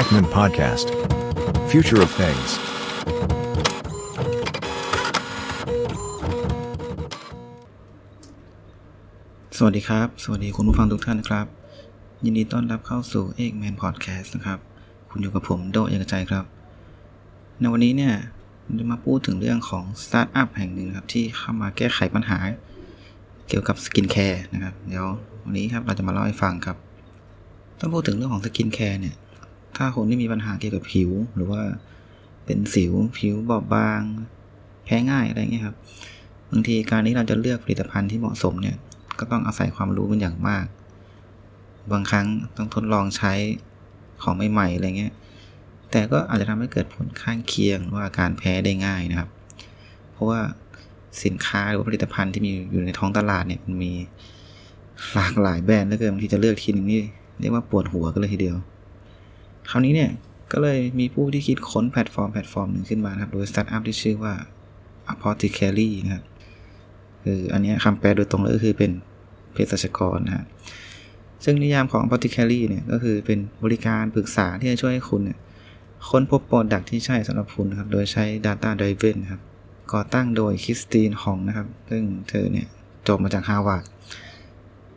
Eggman Podcast. Future of Things. สวัสดีครับ สวัสดีคุณผู้ฟังทุกท่านนะครับ ยินดีต้อนรับเข้าสู่ e g g Man Podcast นะครับ คุณอยู่กับผมโดเอกใจครับ ในวันนี้เนี่ยจะมาพูดถึงเรื่องของสตาร์ทอัพแห่งหนึ่งครับ ที่เข้ามาแก้ไขปัญหา เกี่ยวกับ skincare นะครับ เดี๋ยววันนี้ครับเราจะมาเล่าให้ฟังครับถ้าพูดถึงเรื่องของ skincare เนี่ย ถ้าคนที่มีปัญหาเกี่ยวกับผิว หรือว่าเป็นสิวผิวบอบบาง แพ้ง่ายอะไรเงี้ยครับบางทีการที่เราจะเลือกผลิตภัณฑ์ที่เหมาะสมเนี่ยก็ต้องอาศัยความรู้เป็นอย่างมาก บางครั้งต้องทดลองใช้ของใหม่ๆอะไรเงี้ยแต่ก็อาจจะทำให้เกิดผลข้างเคียงหรือว่าอาการแพ้ได้ง่ายนะครับ เพราะว่าสินค้าหรือว่าผลิตภัณฑ์ที่มีอยู่ในท้องตลาดเนี่ยมันมีหลากหลายแบรนด์เหลือเกินบางทีจะเลือกทีนึงนี่เรียกว่าปวดหัวกันเลยทีเดียว คราวนี้เนี่ย ก็เลยมีผู้ที่คิดค้นแพลตฟอร์มแพลตฟอร์มหนึ่งขึ้นมานะครับ โดยสตาร์ทอัพที่ชื่อว่า Apothecary นะครับคืออันนี้คำแปลโดยตรงเลยก็คือเป็นเภสัชกรนะฮะซึ่งนิยามของ Apothecary เนี่ยก็คือเป็นบริการปรึกษาที่จะช่วยให้คุณเนี่ยค้นพบ product ที่ใช่สำหรับคุณนะครับ โดยใช้ Data Driven นะครับ ก่อตั้งโดยคริสตินฮองนะครับ ซึ่งเธอเนี่ยจบมาจากฮาร์วาร์ด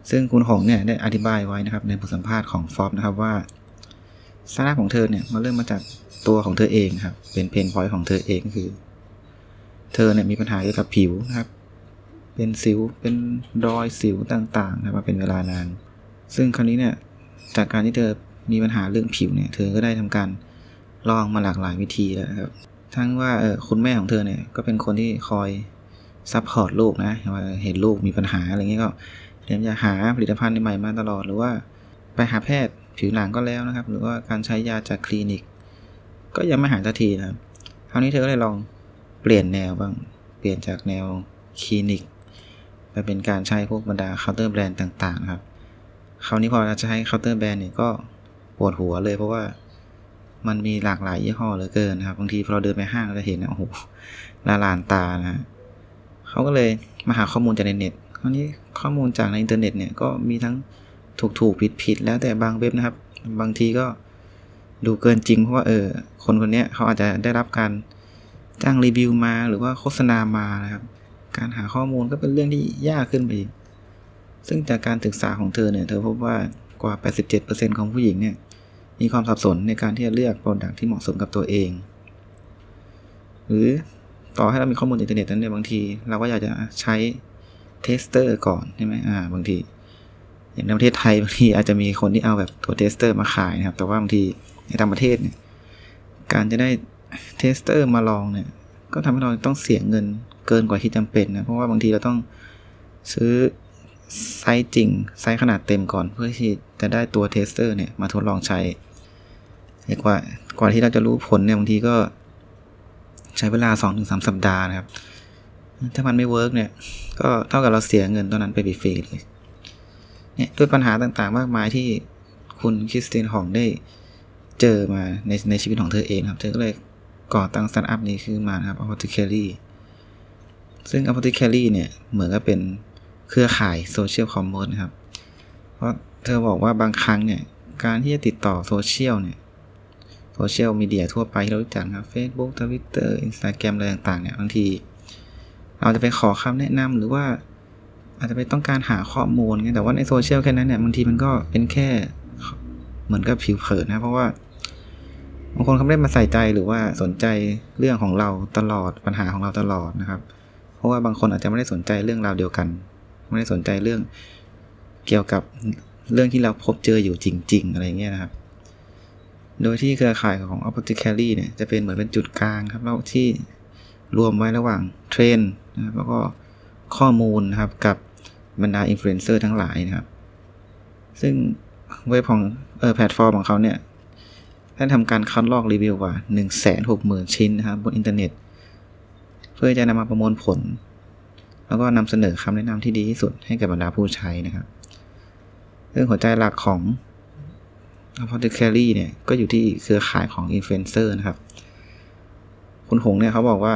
ซึ่งคุณหงเนี่ยได้อธิบายไว้นะครับในบทสัมภาษณ์ของฟอบนะครับว่า สาร์ทของเธอเนี่ยมาเริ่มมาจากตัวของเธอเองครับ เป็น pain point ของเธอเองคือ เธอเนี่ยมีปัญหาเกี่ยวกับผิวนะครับ เป็นสิว เป็นรอยสิวต่างๆนะมาเป็นเวลานาน ซึ่งคราวนี้เนี่ยจากการที่เธอมีปัญหาเรื่องผิวเนี่ยเธอก็ได้ทำการลองมาหลากหลายวิธีแล้วครับ ทั้งว่าเออคุณแม่ของเธอเนี่ยก็เป็นคนที่คอย support ลูกนะว่าเห็นลูกมีปัญหาอะไรเงี้ยก็พยายามจะหาผลิตภัณฑ์ใหม่มาตลอดหรือว่าไปหาแพทย์ ผิวหนังก็แล้วนะครับ หรือว่าการใช้ยาจากคลินิก ก็ยังไม่หายสักทีนะครับคราวนี้เธอก็เลยลองเปลี่ยนแนวบ้าง เปลี่ยนจากแนวคลินิกไปเป็นการใช้พวกบรรดา counter brand ต่างๆครับ คราวนี้พอเราจะใช้ counter brand เนี่ยก็ปวดหัวเลยเพราะว่ามันมีหลากหลายยี่ห้อเหลือเกินนะครับ บางทีพอเราเดินไปห้างเราจะเห็นโอ้โหละลานตานะฮะเขาก็เลยมาหาข้อมูลจากในเน็ตคราวนี้ข้อมูลจากในอินเทอร์เน็ตเนี่ยก็มีทั้ง ถูกถูกผิดผิดแล้วแต่บางเว็บนะครับ บางทีก็ดูเกินจริงเพราะว่าเออคนคนนี้เขาอาจจะได้รับการจ้างรีวิวมาหรือว่าโฆษณามานะครับ การหาข้อมูลก็เป็นเรื่องที่ยากขึ้นไปอีก ซึ่งจากการศึกษาของเธอเนี่ย เธอพบว่ากว่า 87%ของผู้หญิงเนี่ย มีความสับสนในการที่จะเลือก product ที่เหมาะสมกับตัวเอง หรือต่อให้เรามีข้อมูลอินเทอร์เน็ตนั้นเนี่ยบางที เราก็อยากจะใช้ tester ก่อนใช่ไหมอ่า บางที อย่างในประเทศไทยบางทีอาจจะมีคนที่เอาแบบตัว tester มาขายนะครับ แต่ว่าบางทีในต่างประเทศเนี่ย การจะได้tester มาลองเนี่ย ก็ทำให้เราต้องเสียเงินเกินกว่าที่จำเป็นนะ เพราะว่าบางทีเราต้องซื้อไซส์จริงไซส์ขนาดเต็มก่อนเพื่อที่จะได้ตัว tester เนี่ยมาทดลองใช้กว่ากว่าที่เราจะรู้ผลเนี่ยบางทีก็ใช้เวลา 2-3 สัปดาห์นะครับ ถ้ามันไม่ work เนี่ย ก็เท่ากับเราเสียเงินตอนนั้นไปฟรีเลย เนี่ยด้วยปัญหาต่างๆ มากมายที่คุณคริสตินหงได้เจอมาในในชีวิตของเธอเองครับ เธอก็เลยก่อตั้งสตาร์ทอัพนี้ขึ้นมานะครับ Apothecary ซึ่ง Apothecary เนี่ยเหมือนกับเป็นเครือข่าย social commerce นะครับ เพราะเธอบอกว่าบางครั้งเนี่ย การที่จะติดต่อโซเชียลเนี่ยโซเชียลมีเดียทั่วไปที่เรารู้จักครับ Facebook Twitter Instagram อะไรต่างๆเนี่ยบางที เราจะไปขอคำแนะนำหรือว่า อาจจะไปต้องการหาข้อมูลไงแต่ว่าในโซเชียลแค่นั้นเนี่ยบางทีมันก็เป็นแค่เหมือนกับผิวเผินนะเพราะว่าบางคนเขาไม่ได้มาใส่ใจหรือว่าสนใจเรื่องของเราตลอดปัญหาของเราตลอดนะครับ เพราะว่าบางคนอาจจะไม่ได้สนใจเรื่องราวเดียวกัน ไม่ได้สนใจเรื่องเกี่ยวกับเรื่องที่เราพบเจออยู่จริง ๆ อะไรเงี้ยนะครับ โดยที่เครือข่ายของ Apothecary เนี่ยจะเป็นเหมือนเป็นจุดกลางครับแล้วที่รวมไว้ระหว่างเทรนด์นะครับแล้วก็ข้อมูลนะครับกับ บรรดาอินฟลูเอนเซอร์ทั้งหลายนะครับ ซึ่งเว็บของเออแพลตฟอร์มของเขาเนี่ยได้ทำการคัดลอกรีวิวกว่า 1 6 0 0 0 0 ชิ้นนะครับบนอินเทอร์เน็ต เพื่อจะนำมาประมวลผล แล้วก็นำเสนอคำแนะนำที่ดีที่สุดให้กับบรรดาผู้ใช้นะครับ ซึ่งหัวใจหลักของ Apothecary เนี่ย ก็อยู่ที่เครือข่ายของอินฟลูเอนเซอร์นะครับ คุณหงเนี่ยเขาบอกว่า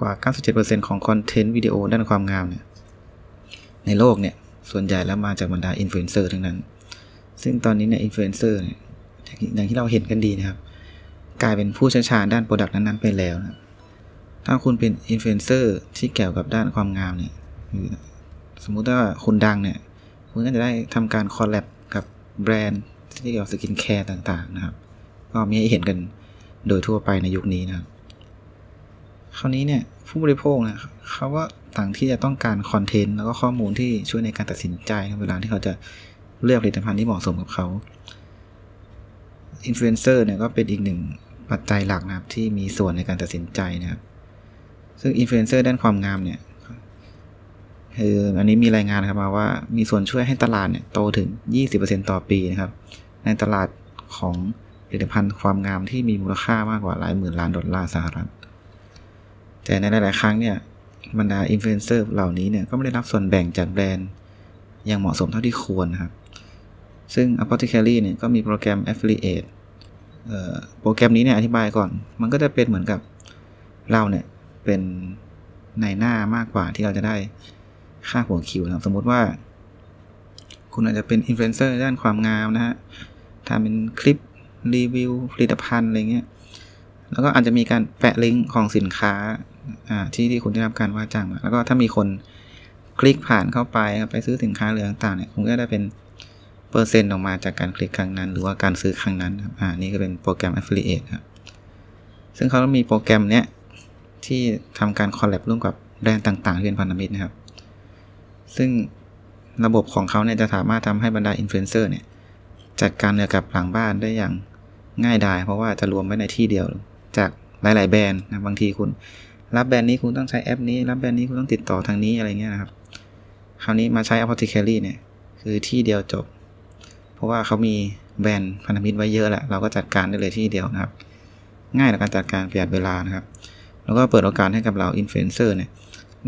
กว่า 97%ของคอนเทนต์วิดีโอด้านความงามเนี่ย ในโลกเนี่ยส่วนใหญ่แล้วมาจากบรรดาอินฟลูเอนเซอร์ทั้งนั้น ซึ่งตอนนี้เนี่ยอินฟลูเอนเซอร์เนี่ยอย่างที่เราเห็นกันดีนะครับ กลายเป็นผู้เชี่ยวชาญด้าน product นั้นๆไปแล้วนะครับถ้าคุณเป็นอินฟลูเอนเซอร์ที่เกี่ยวกับด้านความงามเนี่ยสมมุติว่าคุณดังเนี่ย คุณก็จะได้ทำการ collab กับแบรนด์ที่เกี่ยวกับ skincare ต่างๆนะครับ ก็มีให้เห็นกันโดยทั่วไปในยุคนี้นะครับ คราวนี้เนี่ยผู้บริโภคนะเขาว่าต่างที่จะต้องการคอนเทนต์แล้วก็ข้อมูลที่ช่วยในการตัดสินใจเวลาที่เขาจะเลือกผลิตภัณฑ์ที่เหมาะสมกับเขาอินฟลูเอนเซอร์เนี่ยก็เป็นอีกหนึ่งปัจจัยหลักนะครับที่มีส่วนในการตัดสินใจนะครับ ซึ่งอินฟลูเอนเซอร์ด้านความงามเนี่ยคืออันนี้มีรายงานครับมาว่ามีส่วนช่วยให้ตลาดเนี่ยโตถึง 20%ต่อปีนะครับ ในตลาดของผลิตภัณฑ์ความงามที่มีมูลค่ามากกว่าหลายหมื่นล้านดอลลาร์สหรัฐ แต่ในหลาย ๆ ครั้งเนี่ยบรรดาอินฟลูเอนเซอร์เหล่านี้เนี่ยก็ไม่ได้รับส่วนแบ่งจากแบรนด์อย่างเหมาะสมเท่าที่ควรนะครับ ซึ่ง Apothecary เนี่ยก็มีโปรแกรม Affiliate โปรแกรมนี้เนี่ยอธิบายก่อน มันก็จะเป็นเหมือนกับเราเนี่ยเป็นนายหน้ามากกว่าที่เราจะได้ค่าหัวคิวนะสมมติว่า คุณอาจจะเป็นอินฟลูเอนเซอร์ด้านความงามนะฮะทำเป็นคลิปรีวิวผลิตภัณฑ์อะไรเงี้ย แล้วก็อาจจะมีการแปะลิงก์ของสินค้า ที่ที่คุณได้รับการว่าจ้างมา แล้วก็ถ้ามีคนคลิกผ่านเข้าไปไปซื้อสินค้าหรือต่างๆเนี่ยคุณก็ได้เป็นเปอร์เซ็นต์ออกมาจากการคลิกครั้งนั้น หรือว่าการซื้อครั้งนั้นครับอ่านี่ก็เป็นโปรแกรม Affiliate ครับซึ่งเขามีโปรแกรมเนี้ยที่ทำการ collab ร่วมกับแบรนด์ต่างๆที่เป็นพันธมิตรนะครับ ซึ่งระบบของเขาเนี่ยจะสามารถทำให้บรรดาอินฟลูเอนเซอร์เนี่ยจัดการเกี่ยวกับหลังบ้านได้อย่างง่ายดาย เพราะว่าจะรวมไว้ในที่เดียวจากหลาย ๆ แบรนด์นะบางทีคุณ รับแบรนด์นี้คุณต้องใช้แอปนี้ รับแบรนด์นี้คุณต้องติดต่อทางนี้อะไรเงี้ยนะครับ คราวนี้มาใช้ Apothecary เนี่ย คือที่เดียวจบ เพราะว่าเขามีแบรนด์พันธมิตรไว้เยอะแหละ เราก็จัดการได้เลยที่เดียวนะครับ ง่ายในการจัดการประหยัดเวลานะครับ แล้วก็เปิดโอกาสให้กับเราอินฟลูเอนเซอร์เนี่ย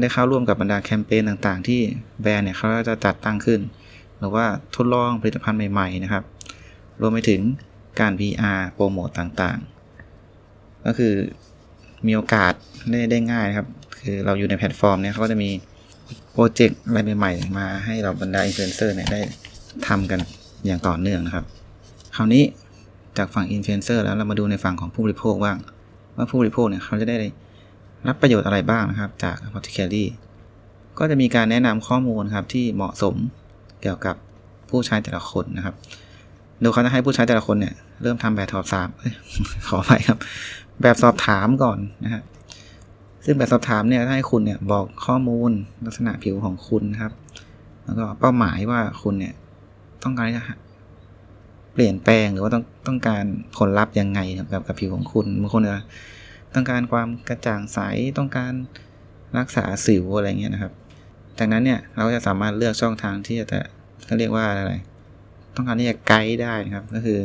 ได้เข้าร่วมกับบรรดาแคมเปญต่างๆ ที่แบรนด์เนี่ยเขาจะจัดตั้งขึ้น หรือว่าทดลองผลิตภัณฑ์ใหม่ๆนะครับ รวมไปถึงการ PR โปรโมตต่างๆ ก็คือ มีโอกาสได้ได้ง่ายนะครับ คือเราอยู่ในแพลตฟอร์มเนี่ยเขาก็จะมีโปรเจกต์อะไรใหม่ๆมาให้เราบรรดาอินฟลูเอนเซอร์เนี่ยได้ทำกันอย่างต่อเนื่องนะครับ คราวนี้จากฝั่งอินฟลูเอนเซอร์แล้วเรามาดูในฝั่งของผู้บริโภคบ้าง ว่าผู้บริโภคเนี่ยเขาจะได้รับประโยชน์อะไรบ้างนะครับ จาก Apothecary ก็จะมีการแนะนำข้อมูลครับที่เหมาะสมเกี่ยวกับผู้ใช้แต่ละคนนะครับ โดยเขาจะให้ผู้ใช้แต่ละคนเนี่ยเริ่มทำแบบสอบถามเข้าไปครับ แบบสอบถามก่อนนะฮะซึ่งแบบสอบถามเนี่ยให้คุณเนี่ยบอกข้อมูลลักษณะผิวของคุณนะครับ แล้วก็เป้าหมายว่าคุณเนี่ยต้องการจะเปลี่ยนแปลงหรือว่าต้องต้องการผลลัพธ์ยังไงกับกับผิวของคุณบางคนเนี่ยต้องการความกระจ่างใสต้องการรักษาสิวอะไรเงี้ยนะครับ จากนั้นเนี่ยเราจะสามารถเลือกช่องทางที่จะเขาเรียกว่าอะไร ต้องการที่จะไกด์ได้นะครับ ก็คือ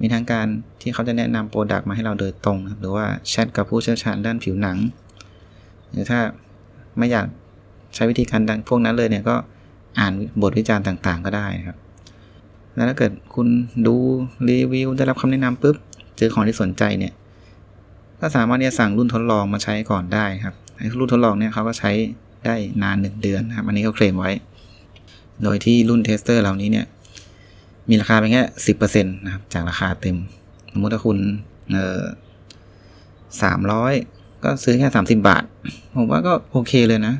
มีทั้งการที่เขาจะแนะนำโปรดักต์มาให้เราโดยตรงนะครับหรือว่าแชทกับผู้เชี่ยวชาญด้านผิวหนัง หรือถ้าไม่อยากใช้วิธีการดังพวกนั้นเลยเนี่ยก็อ่านบทวิจารณ์ต่างๆ ก็ได้ครับ แล้วถ้าเกิดคุณดูรีวิวได้รับคำแนะนำปุ๊บเจอของที่สนใจเนี่ยก็สามารถที่จะสั่งรุ่นทดลองมาใช้ก่อนได้ครับไอ้รุ่นทดลองเนี่ยเขาก็ใช้ได้นานหนึ่งเดือนครับอันนี้เขาเคลมไว้ โดยที่รุ่น tester เหล่านี้เนี่ย มีราคาเพียงแค่สิบเปอร์เซ็นต์นะครับ จากราคาเต็ม สมมติถ้าคุณเออสามร้อยก็ซื้อแค่สามสิบบาท ผมว่าก็โอเคเลยนะ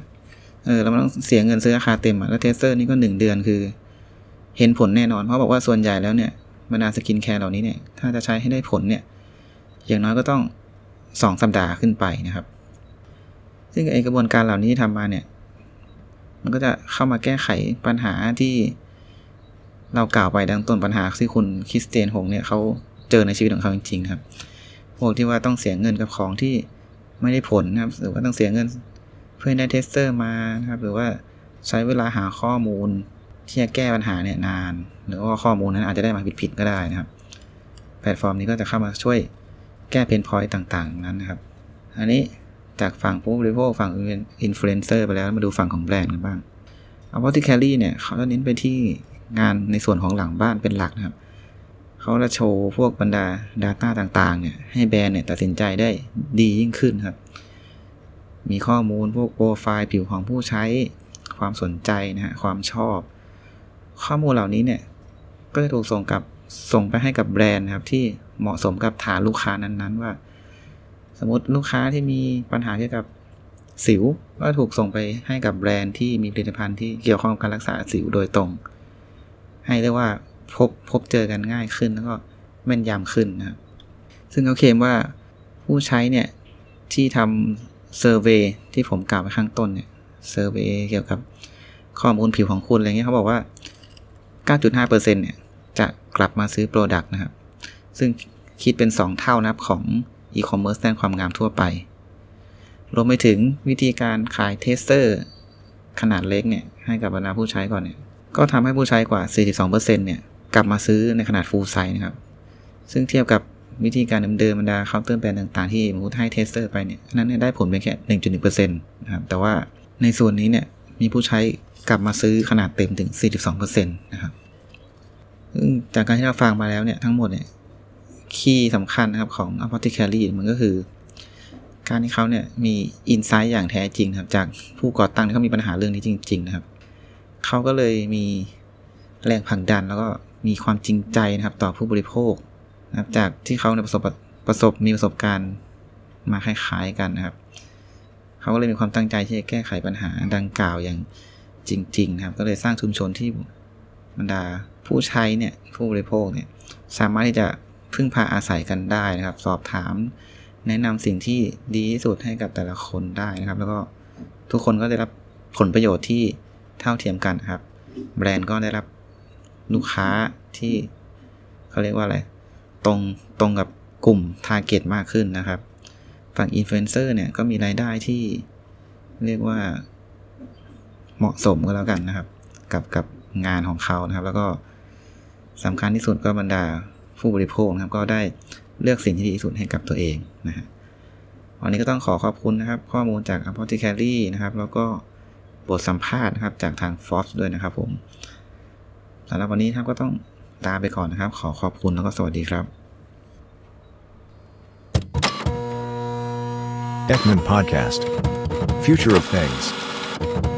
เออเราไม่ต้องเสียเงินซื้อราคาเต็มอะแล้ว tester นี่ก็หนึ่งเดือนคือ เห็นผลแน่นอน เพราะบอกว่าส่วนใหญ่แล้วเนี่ยบรรดา skincare เหล่านี้เนี่ย ถ้าจะใช้ให้ได้ผลเนี่ย อย่างน้อยก็ต้องสองสัปดาห์ขึ้นไปนะครับ ซึ่งไอ้กระบวนการเหล่านี้ทำมาเนี่ย มันก็จะเข้ามาแก้ไขปัญหาที่ เรากล่าวไปข้างต้นปัญหาที่คุณคริสเตียนหงเนี่ยเขาเจอในชีวิตของเขาจริงๆครับ พวกที่ว่าต้องเสียเงินกับของที่ไม่ได้ผลนะครับ หรือว่าต้องเสียเงินเพื่อได้ tester มานะครับ หรือว่าใช้เวลาหาข้อมูลที่จะแก้ปัญหาเนี่ยนาน หรือว่าข้อมูลนั้นอาจจะได้มาผิดๆก็ได้นะครับ แพลตฟอร์มนี้ก็จะเข้ามาช่วยแก้ pain point ต่างๆ นั้นนะครับ อันนี้จากฝั่งผู้บริโภคฝั่งอินฟลูเอนเซอร์ไปแล้วมาดูฝั่งของแบรนด์กันบ้างเอาว่าที่แคลรี่เนี่ยเขาจะเน้นไปที่ งานในส่วนของหลังบ้านเป็นหลักนะครับ เขาจะโชว์พวกบรรดา Data ต่างๆเนี่ยให้แบรนด์เนี่ยตัดสินใจได้ดียิ่งขึ้นครับ มีข้อมูลพวกโปรไฟล์ผิวของผู้ใช้ ความสนใจนะฮะความชอบ ข้อมูลเหล่านี้เนี่ยก็จะถูกส่งกับส่งไปให้กับแบรนด์นะครับที่เหมาะสมกับฐานลูกค้านั้นๆ ว่า สมมติลูกค้าที่มีปัญหาเกี่ยวกับสิวก็ถูกส่งไปให้กับแบรนด์ที่มีผลิตภัณฑ์ที่เกี่ยวข้องกับการรักษาสิวโดยตรง ให้เรียกว่าพบพบเจอกันง่ายขึ้นแล้วก็แม่นยำขึ้นนะครับ ซึ่งเขาเคลมว่าผู้ใช้เนี่ย ที่ทำ survey ที่ผมกล่าวไปข้างต้นเนี่ย survey เกี่ยวกับข้อมูลผิวของคุณอะไรเงี้ยเขาบอกว่า 9.5%เนี่ย จะกลับมาซื้อ product นะครับ ซึ่งคิดเป็น 2 เท่านะครับของอีคอมเมิร์ซด้านความงามทั่วไป รวมไปถึงวิธีการขาย tester ขนาดเล็กเนี่ย ให้กับบรรดาผู้ใช้ก่อนเนี่ย ก็ทำให้ผู้ใช้กว่า 42%เนี่ยกลับมาซื้อในขนาด full size นะครับ ซึ่งเทียบกับวิธีการเดิมๆบรรดา counter brand ต่างๆ ที่มูดให้ tester ไปเนี่ยนั้นเนี่ยได้ผลเพียงแค่ 1.1%นะครับ แต่ว่าในส่วนนี้เนี่ยมีผู้ใช้กลับมาซื้อขนาดเต็มถึง 42%นะครับซึ่งจากการที่เราฟังมาแล้วเนี่ยทั้งหมดเนี่ยคีย์สำคัญนะครับของ Apothecary มันก็คือ การที่เขาเนี่ยมีอินไซต์อย่างแท้จริงครับจากผู้ก่อตั้งที่เขามีปัญหาเรื่องนี้จริง ๆ นะครับ เขาก็เลยมีแรงผลักดันแล้วก็มีความจริงใจนะครับต่อผู้บริโภคนะครับจากที่เขาประสบประสบมีประสบการณ์มาคล้ายๆกันนะครับ เขาก็เลยมีความตั้งใจที่จะแก้ไขปัญหาดังกล่าวอย่างจริง ๆ นะครับ ก็เลยสร้างชุมชนที่บรรดาผู้ใช้เนี่ยผู้บริโภคเนี่ยสามารถที่จะพึ่งพาอาศัยกันได้นะครับ สอบถามแนะนำสิ่งที่ดีที่สุดให้กับแต่ละคนได้นะครับ แล้วก็ทุกคนก็ได้รับผลประโยชน์ที่ เท่าเทียมกันครับ แบรนด์ก็ได้รับลูกค้าที่เขาเรียกว่าอะไร ตรงตรงกับกลุ่ม target มากขึ้นนะครับ ฝั่งอินฟลูเอนเซอร์เนี่ยก็มีรายได้ที่เรียกว่าเหมาะสมก็แล้วกันนะครับ กับกับงานของเขานะครับ แล้วก็สำคัญที่สุดก็บรรดาผู้บริโภคนะครับ ก็ได้เลือกสิ่งที่ดีที่สุดให้กับตัวเองนะฮะวันนี้ก็ต้องขอขอบคุณนะครับ ข้อมูลจาก Apothecary นะครับ แล้วก็ บทสัมภาษณ์นะครับจากทาง Fox ด้วยนะครับผมสำหรับวันนี้ครับก็ต้องลาไปก่อนนะครับ ขอขอบคุณแล้วก็สวัสดีครับ Ekman Podcast. Future of Things.